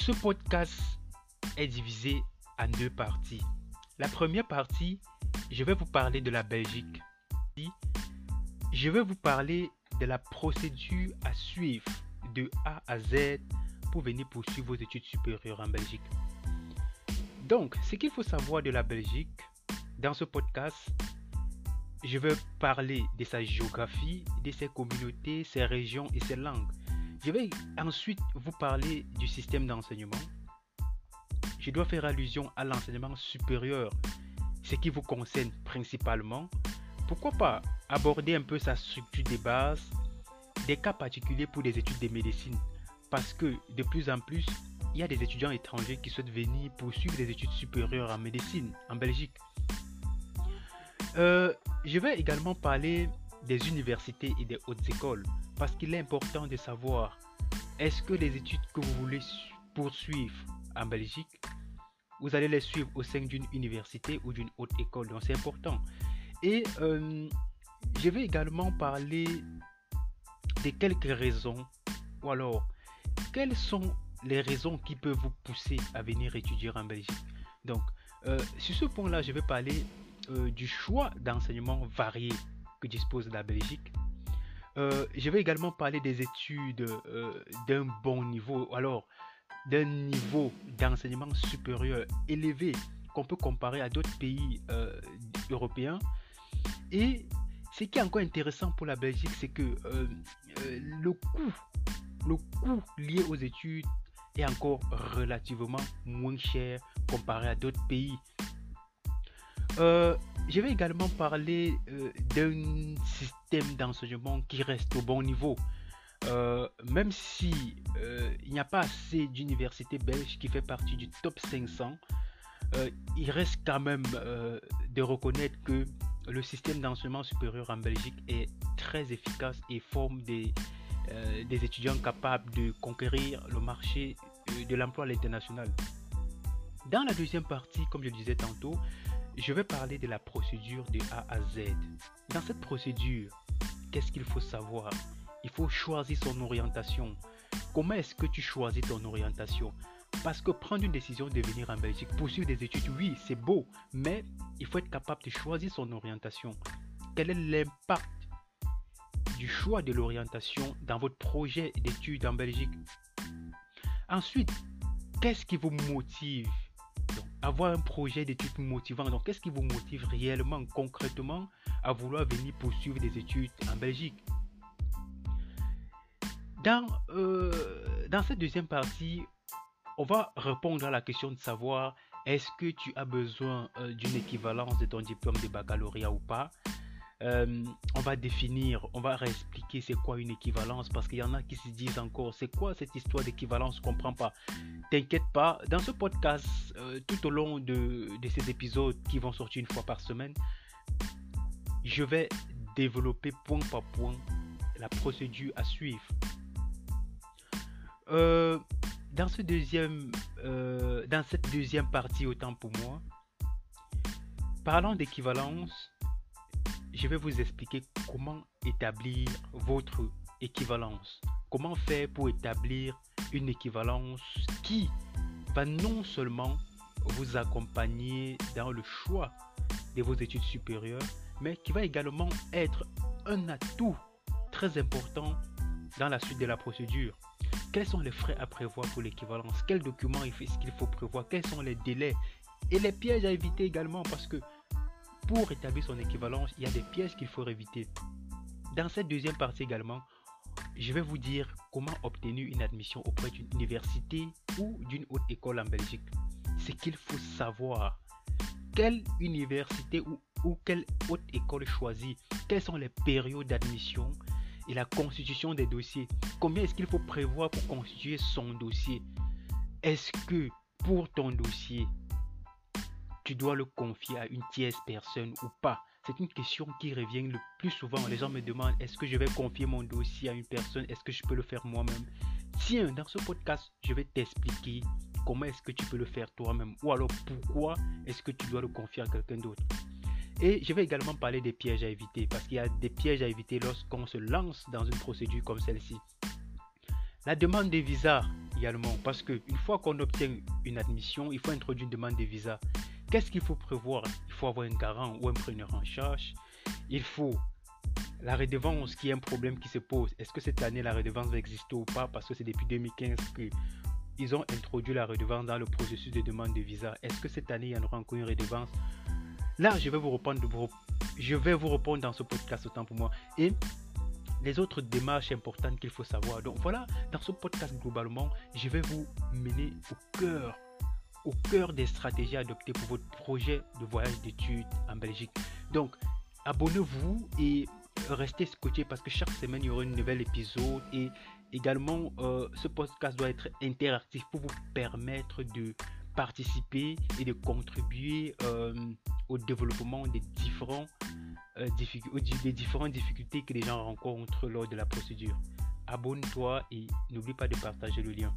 Ce podcast est divisé en deux parties. La première partie, je vais vous parler de la Belgique. Je vais vous parler de la procédure à suivre de A à Z pour venir poursuivre vos études supérieures en Belgique. Donc, ce qu'il faut savoir de la Belgique, dans ce podcast, je vais parler de sa géographie, de ses communautés, ses régions et ses langues. Je vais ensuite vous parler du système d'enseignement. Je dois faire allusion à l'enseignement supérieur, ce qui vous concerne principalement. Pourquoi pas aborder un peu sa structure de base, des cas particuliers pour les études de médecine? Parce que de plus en plus, il y a des étudiants étrangers qui souhaitent venir poursuivre des études supérieures en médecine en Belgique. Euh, je vais également parler des universités et des hautes écoles parce qu'il est important de savoir est-ce que les études que vous voulez poursuivre en Belgique, vous allez les suivre au sein d'une université ou d'une haute école? Donc c'est important. Et euh, je vais également parler de quelques raisons ou alors quelles sont les raisons qui peuvent vous pousser à venir étudier en Belgique? Donc, euh, sur ce point-là, je vais parler euh, du choix d'enseignement varié que dispose la Belgique. Euh, je vais également parler des études d'un bon niveau, alors d'un niveau d'enseignement supérieur élevé qu'on peut comparer à d'autres pays européens. Et ce qui est encore intéressant pour la Belgique, c'est que le coût, le coût lié aux études est encore relativement moins cher comparé à d'autres pays. Euh, je vais également parler euh, d'un système d'enseignement qui reste au bon niveau. Euh, même si il n'y a pas assez d'universités belges qui fait partie du top 500, il reste quand même de reconnaître que le système d'enseignement supérieur en Belgique est très efficace et forme des, des étudiants capables de conquérir le marché de l'emploi à l'international. Dans la deuxième partie, comme je disais tantôt, je vais parler de la procédure de A à Z. Dans cette procédure, qu'est-ce qu'il faut savoir? Il faut choisir son orientation. Comment est-ce que tu choisis ton orientation? Parce que prendre une décision de venir en Belgique, poursuivre des études, oui, c'est beau, mais il faut être capable de choisir son orientation. Quel est l'impact du choix de l'orientation dans votre projet d'études en Belgique? Ensuite, qu'est-ce qui vous motive? Avoir un projet d'études motivant. Donc, qu'est-ce qui vous motive réellement, concrètement, à vouloir venir poursuivre des études en Belgique? Dans, euh, cette deuxième partie, on va répondre à la question de savoir est-ce que tu as besoin euh, d'une équivalence de ton diplôme de baccalauréat ou pas? Euh, on va définir, on va réexpliquer c'est quoi une équivalence parce qu'il y en a qui se disent encore c'est quoi cette histoire d'équivalence, je comprends pas. T'inquiète pas, dans ce podcast, euh, tout au long de, ces épisodes qui vont sortir une fois par semaine, je vais développer point par point la procédure à suivre. Euh, dans, ce deuxième, dans cette deuxième partie, autant pour moi, parlant d'équivalence, je vais vous expliquer comment établir votre équivalence. Comment faire pour établir une équivalence qui va non seulement vous accompagner dans le choix de vos études supérieures, mais qui va également être un atout très important dans la suite de la procédure. Quels sont les frais à prévoir pour l'équivalence? Quels documents est-ce qu'il faut prévoir? Quels sont les délais? Et les pièges à éviter également parce que pour établir son équivalence, il y a des pièges qu'il faut éviter. Dans cette deuxième partie également, je vais vous dire comment obtenir une admission auprès d'une université ou d'une haute école en Belgique. Ce qu'il faut savoir, quelle université ou, ou quelle haute école choisir, quelles sont les périodes d'admission et la constitution des dossiers. Combien est-ce qu'il faut prévoir pour constituer son dossier? Est-ce que pour ton dossier, tu dois le confier à une tierce personne ou pas C'est une question qui revient le plus souvent. Les gens me demandent est-ce que je vais confier mon dossier à une personne? Est-ce que je peux le faire moi-même? Tiens, dans ce podcast, je vais t'expliquer comment est-ce que tu peux le faire toi-même ou alors pourquoi est-ce que tu dois le confier à quelqu'un d'autre? Et je vais également parler des pièges à éviter parce qu'il y a des pièges à éviter lorsqu'on se lance dans une procédure comme celle-ci. La demande de visa, également. Parce qu'une fois qu'on obtient une admission, il faut introduire une demande de visa. Qu'est-ce qu'il faut prévoir? Il faut avoir un garant ou un preneur en charge. Il faut la redevance qui est un problème qui se pose. Est-ce que cette année la redevance va exister ou pas? Parce que c'est depuis 2015 qu'ils ont introduit la redevance dans le processus de demande de visa. Est-ce que cette année il y en aura encore une redevance? Là, je vais vous je vais vous répondre dans ce podcast autant pour moi. Et les autres démarches importantes qu'il faut savoir. Donc voilà, dans ce podcast globalement, je vais vous mener au cœur, au cœur des stratégies adoptées pour votre projet de voyage d'études en Belgique. Donc abonnez-vous et restez scotché parce que chaque semaine il y aura un nouvel épisode et également euh, ce podcast doit être interactif pour vous permettre de participer et de contribuer euh, au développement des différents euh, des différentes difficultés que les gens rencontrent lors de la procédure. Abonne-toi et n'oublie pas de partager le lien.